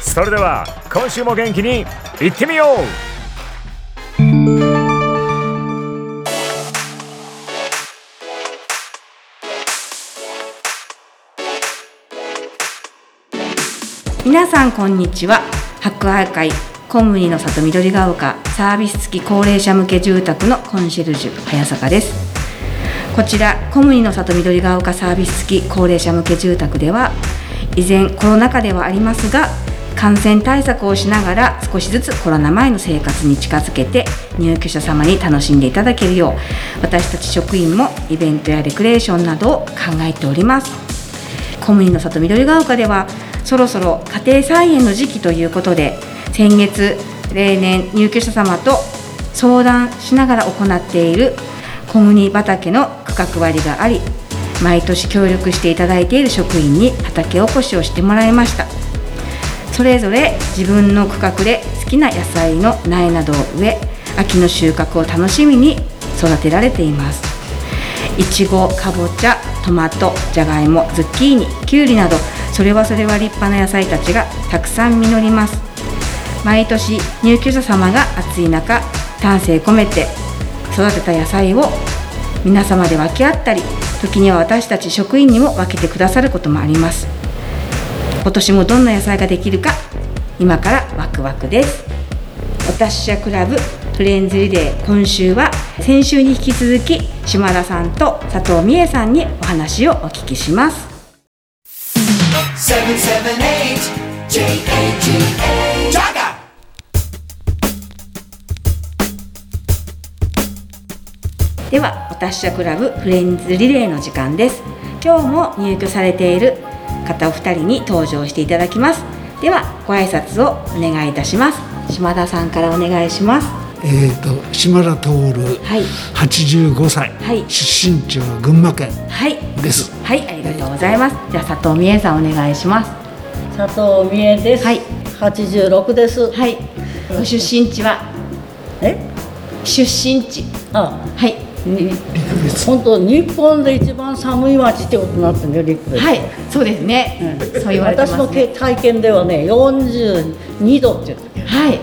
それでは今週も元気にいってみよう。皆さんこんにちは。博愛会コムニの里緑が丘サービス付き高齢者向け住宅のコンシェルジュ早坂です。こちらコムニの里緑が丘サービス付き高齢者向け住宅では以前コロナ禍ではありますが感染対策をしながら少しずつコロナ前の生活に近づけて入居者様に楽しんでいただけるよう私たち職員もイベントやレクレーションなどを考えております。コムニの里緑が丘ではそろそろ家庭菜園の時期ということで先月例年入居者様と相談しながら行っている小麦畑の区画割があり毎年協力していただいている職員に畑おこしをしてもらいました。それぞれ自分の区画で好きな野菜の苗などを植え秋の収穫を楽しみに育てられています。いちごかぼちゃトマトじゃがいもズッキーニきゅうりなどそれはそれは立派な野菜たちがたくさん実ります。毎年入居者様が暑い中丹精込めて育てた野菜を皆様で分け合ったり時には私たち職員にも分けてくださることもあります。今年もどんな野菜ができるか今からワクワクです。お達者クラブフレンズリレー今週は先週に引き続き島田さんと佐藤美恵さんにお話をお聞きします。778 J-A-G-A Jaga ではお達者クラブフレンズリレーの時間です。今日も入居されている方お二人に登場していただきます。ではご挨拶をお願いいたします。島田さんからお願いします。えー、と島田徹、はい。85歳、はい。出身地は群馬県はい。です。はいありがとうございます。じゃあ佐藤美恵さんお願いします。佐藤美恵です。はい。86です。はい。ご出身地は？え？出身地。あ、はいに本当日本で一番寒い町ってことになってるね、陸別。はいそうですね、そう言われてます私の体験ではね、42度って言うはい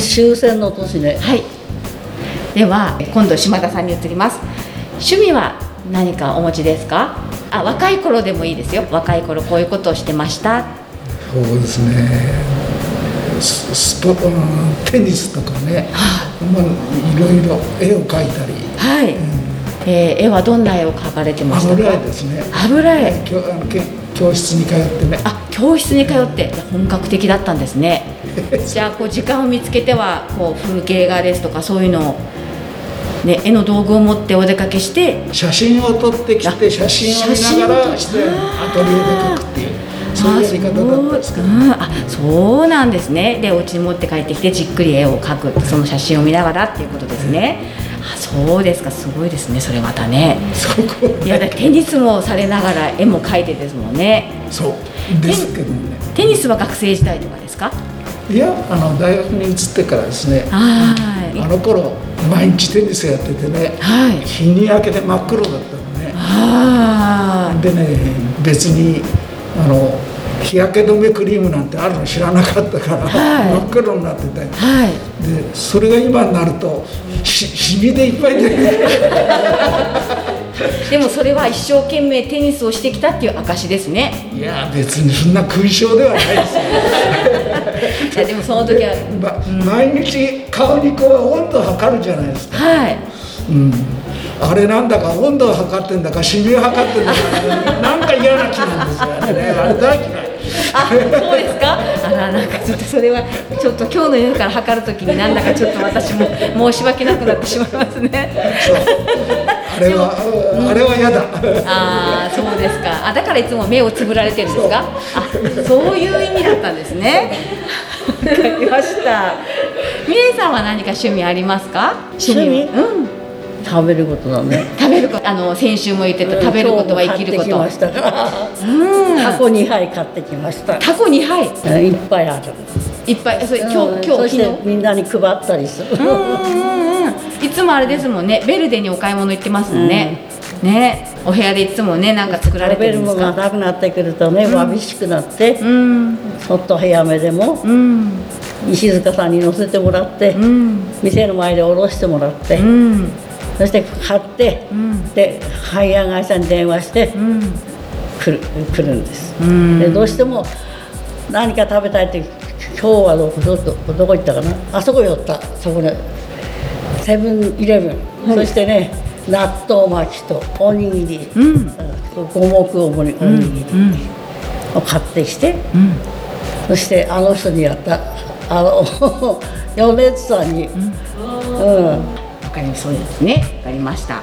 終戦の年ね。はい。では今度島田さんに移ります。趣味は何かお持ちですか？あ若い頃でもいいですよ。若い頃こういうことをしてました。そうですね。ススポうんテニスとかね、まあいろいろ絵を描いたり、はい。えー絵はどんな絵を描かれてました油絵か？ですね。油絵。教教室に通ってね。あ教室に通って本格的だったんですね。じゃあこう時間を見つけてはこう風景画ですとかそういうのをね絵の道具を持ってお出かけして写真を撮ってきあて写真を見ながらしてアトリエで描くっていうそういうやり方だったんですけど。うん、あそうなんですねでお家に持って帰ってきてじっくり絵を描くその写真を見ながらっていうことですねあそうですかすごいですねそれまたね。そこいやだテニスもされながら絵も描いてですもんね。そうですけどね。テニスは学生時代とかですか？いやあの大学に移ってからですね。はい。あの頃毎日テニスやっててねはい。日に焼けて真っ黒だったのね。あでね別にあの日焼け止めクリームなんてあるの知らなかったから、はい。真っ黒になってて。ーはい。でそれが今になるとしシミでいっぱいで でもそれは一生懸命テニスをしてきたっていう証ですね。いや別にそんな勲章ではないですよ。いやでもその時はま毎日顔にこう温度測るじゃないですか、はい。うん、あれなんだか温度を測ってんだかシミを測ってんだかなんか嫌な気なんですよね。あれ大嫌いあそうですか？あらなんかちょっとそれはちょっと今日の夜から測る時になんだかちょっと私も申し訳なくなってしまいますね。あれはあれは嫌だ。ああそうですか。あだからいつも目をつぶられてるんですか？あそういう意味だったんですね。わかりました。みえさんは何か趣味ありますか？趣味？うん食べることだね。食べること。あの先週も言ってた食べることは生きること。うん。タコ2杯買ってきました。タコ2杯。いっぱいある。いっぱいそれ今日うん今日昨日。みんなに配ったりする。うんうんうんいつもあれですもんね。ベルデにお買い物行ってますもんね、ね。お部屋でいつもねなんか作られ食べるもてるんですか。のがなくなってくるとねわびしくなってうん。ちょっと早めでもうん。石塚さんに乗せてもらってうん。店の前で降ろしてもらってうんそして買ってん。でハイヤー会社に電話してうん。来る来るんです。ん。でどうしても何か食べたいって今日はどこどこ行ったかな？あそこ寄った。そこでセブンイレブン、そしてね納豆巻きとおにぎり、うん。五目おにおにぎりを買ってきて、そしてあの人にやったあの 米津さんに、うん。わかりそうですね。わかりました。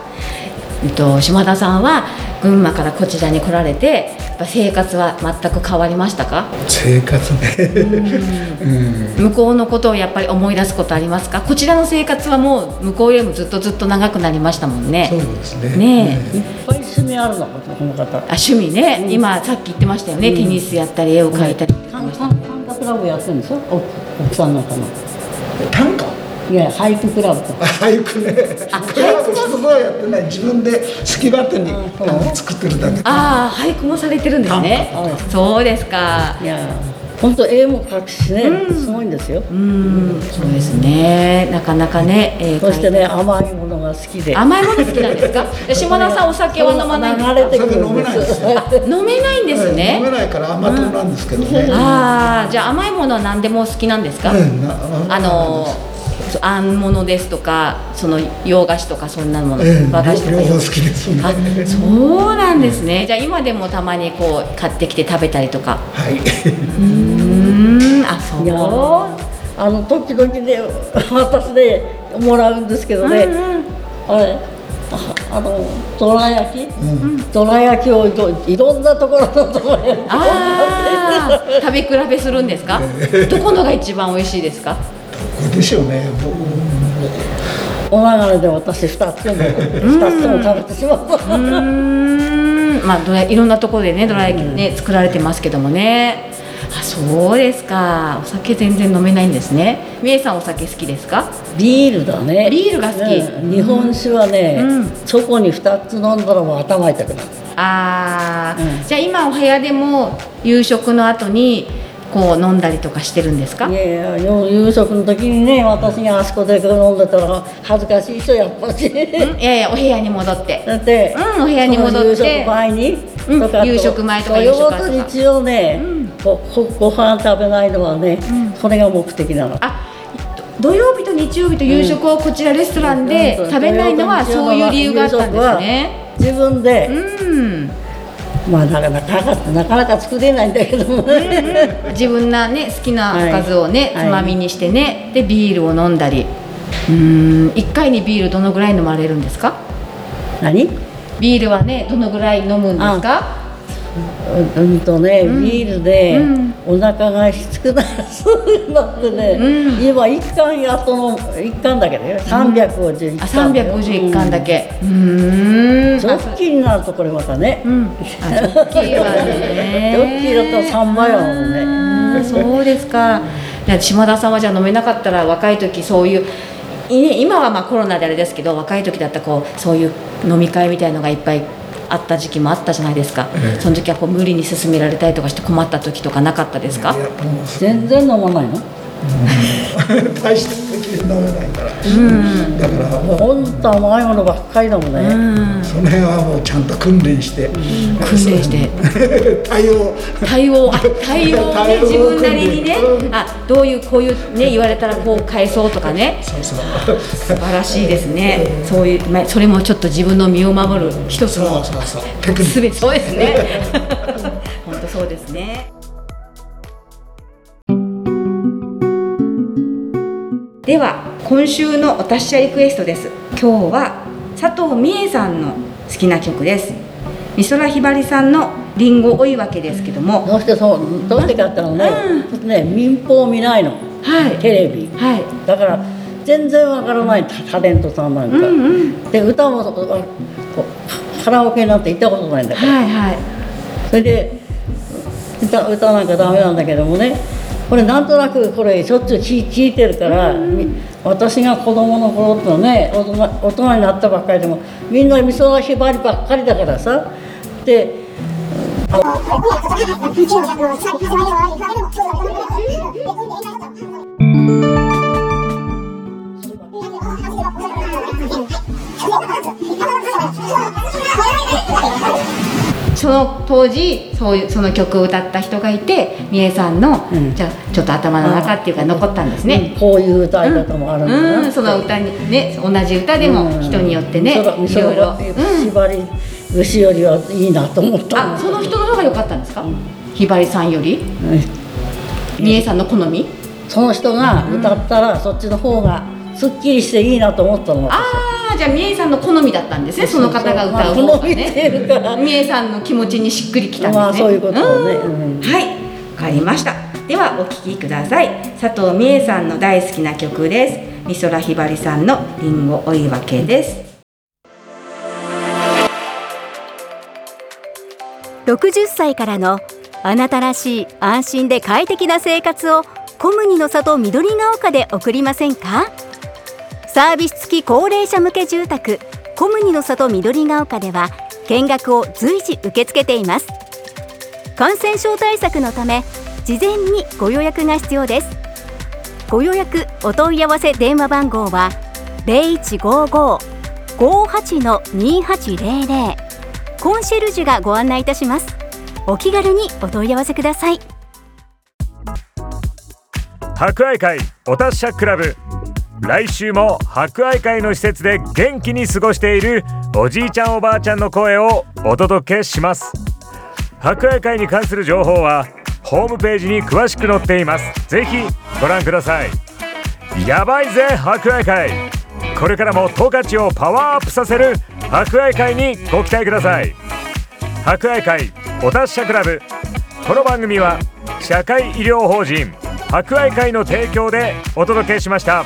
えっと島田さんは群馬からこちらに来られてやっぱ生活は全く変わりましたか？生活ね。向こうのことをやっぱり思い出すことありますか？こちらの生活はもう向こうよりもずっとずっと長くなりましたもんね。そうですね。ねえ。いっぱい趣味あるのかこの方あ趣味ね、今さっき言ってましたよね、テニスやったり絵を描いたり、短歌短歌クラブやってるんですよ。お奥さんのかな短歌いや俳句クラブとか。俳句ね。あそれは人とはやってない。自分で好き勝手に作ってるだけ。ああ俳句もされてるんですね。はい。そうですか。いや本当絵も描くしね、すごいんですよ。うん。そうですね。なかなかね、えーそしてね甘いものが好きで。甘いもの好きなんですか？で島田さんお酒は飲まないんですか？流れてくるんお酒飲めないでです飲めないんです飲めね、ないから甘党なんですけどね。ああじゃあ甘いものは何でもお好きなんですか、うんなあのそうあんものですとかその洋菓子とかそんなもの、ええ和菓子とか両方好きですね。あそうなんですね。じゃあ今でもたまにこう買ってきて食べたりとか。はい。うーんあそう。あの時々で私でもらうんですけどね、あれああのどら焼き、どら焼きをどいろんなところのどら焼き食べ比べするんですか？どこのが一番美味しいですか？これでしょうね。お流れで私2つも 2つも食べてしまった、うーん。まあいろんなところでねどら焼きね作られてますけどもね。あそうですか。お酒全然飲めないんですね。みえさんお酒好きですか？ビールだね。ビールが好き。うん日本酒はね、うん。チョコに2つ飲んだらもう頭痛くなる。あー、うん。じゃあ今お部屋でも夕食の後にこう飲んだりとかしてるんですか？いやいやよ夕食の時にね私があそこで飲んでたら恥ずかしい人やっぱし。うん？いやいやお部屋に戻って。だって、うんお部屋に戻って。夕食前に、うんとか夕食前とか土夕食後とか。曜と日曜ね、ごごご飯食べないのはね、それが目的なの。あ土曜日と日曜日と夕食をこちらレストランでうん食べないのはそういう理由があったんですね。自分で、うんまあなかなかなかなか作れないんだけども。ね、自分なね好きなおかずをね、はい。つまみにしてねでビールを飲んだり。うーん1回にビールどのぐらい飲まれるんですか？何？ビールはねどのぐらい飲むんですか？ううんとね、ビールで、うん。お腹がきつくなる。そうなってね、うん。今一缶やっとの一缶だけどよ。351あ缶だよ。351巻だけ。うーん。ジョッキーになるとこれまたね、うん。あジョッキーはね。ジョッキーだったら3倍やもんね。そうですか。島田さんはじゃあ飲めなかったら若い時そういう今はまあコロナであれですけど若い時だったらこうそういう飲み会みたいのがいっぱいあった時期もあったじゃないですか、その時はこう無理に勧められたりとかして困った時とかなかったですか、全然飲まないの大して口で飲めないから、だからもう本当甘いものばっかりだもんね、その辺はもうちゃんと訓練して、訓練して。対応。対応。あ 対応をね自分なりにね。うん。あどういうこういうね言われたらこう返そうとかね。そうそう。素晴らしいですね。そういうまあそれもちょっと自分の身を守る一つそうのそうそう。テクニック。すべそうですね。本当そうですねでは今週のお達者リクエストです。今日は佐藤美恵さんの好きな曲です。美空ひばりさんのリンゴ追い分けですけども。どうしてそうどうしてかって言ったらね,、ね民放見ないの。はい。テレビ。はい。だから全然わからないタタレントさんなんか、で歌もあこうカラオケなんて行ったことないんだから、はいはい。それで歌歌なんかダメなんだけどもねこれなんとなくこれしょっちゅう聞聞いてるから、み私が子供の頃ってのはね大人大人になったばっかりでもみんな美空ひばりばっかりだからさ。で その当時そういうその曲を歌った人がいて美恵さんの、うん。じゃあちょっと頭の中っていうか残ったんですね、こういう歌い方もあるんだな、うん、その歌にね同じ歌でも人によってね、美いろいろ、空ひばり節よりはいいなと思ったあその人の方が良かったんですか、ひばりさんより？美恵さんの好み？その人が歌ったらそっちの方がすっきりしていいなと思ったの。私ああじゃあ美恵さんの好みだったんですねその方が歌う方がまあ好みっていうか。ね美恵さん。の気持ちにしっくりきたんですねまあそういうことをね。うん。うん。はい。わかりました。ではお聴きください。佐藤美恵さんの大好きな曲です。美空ひばりさんのリンゴ追い分けです。60歳からのあなたらしい安心で快適な生活をコムニの里緑が丘で送りませんか？サービス付き高齢者向け住宅コムニの里緑が丘では見学を随時受け付けています。感染症対策のため事前にご予約が必要です。ご予約お問い合わせ電話番号は0155-58-2800コンシェルジュがご案内いたします。お気軽にお問い合わせください。博愛会お達者クラブ。来週も博愛会の施設で元気に過ごしているおじいちゃんおばあちゃんの声をお届けします博愛会に関する情報はホームページに詳しく載っていますぜひご覧ください。やばいぜ博愛会これからも十勝をパワーアップさせる博愛会にご期待ください博愛会お達者クラブこの番組は社会医療法人博愛会の提供でお届けしました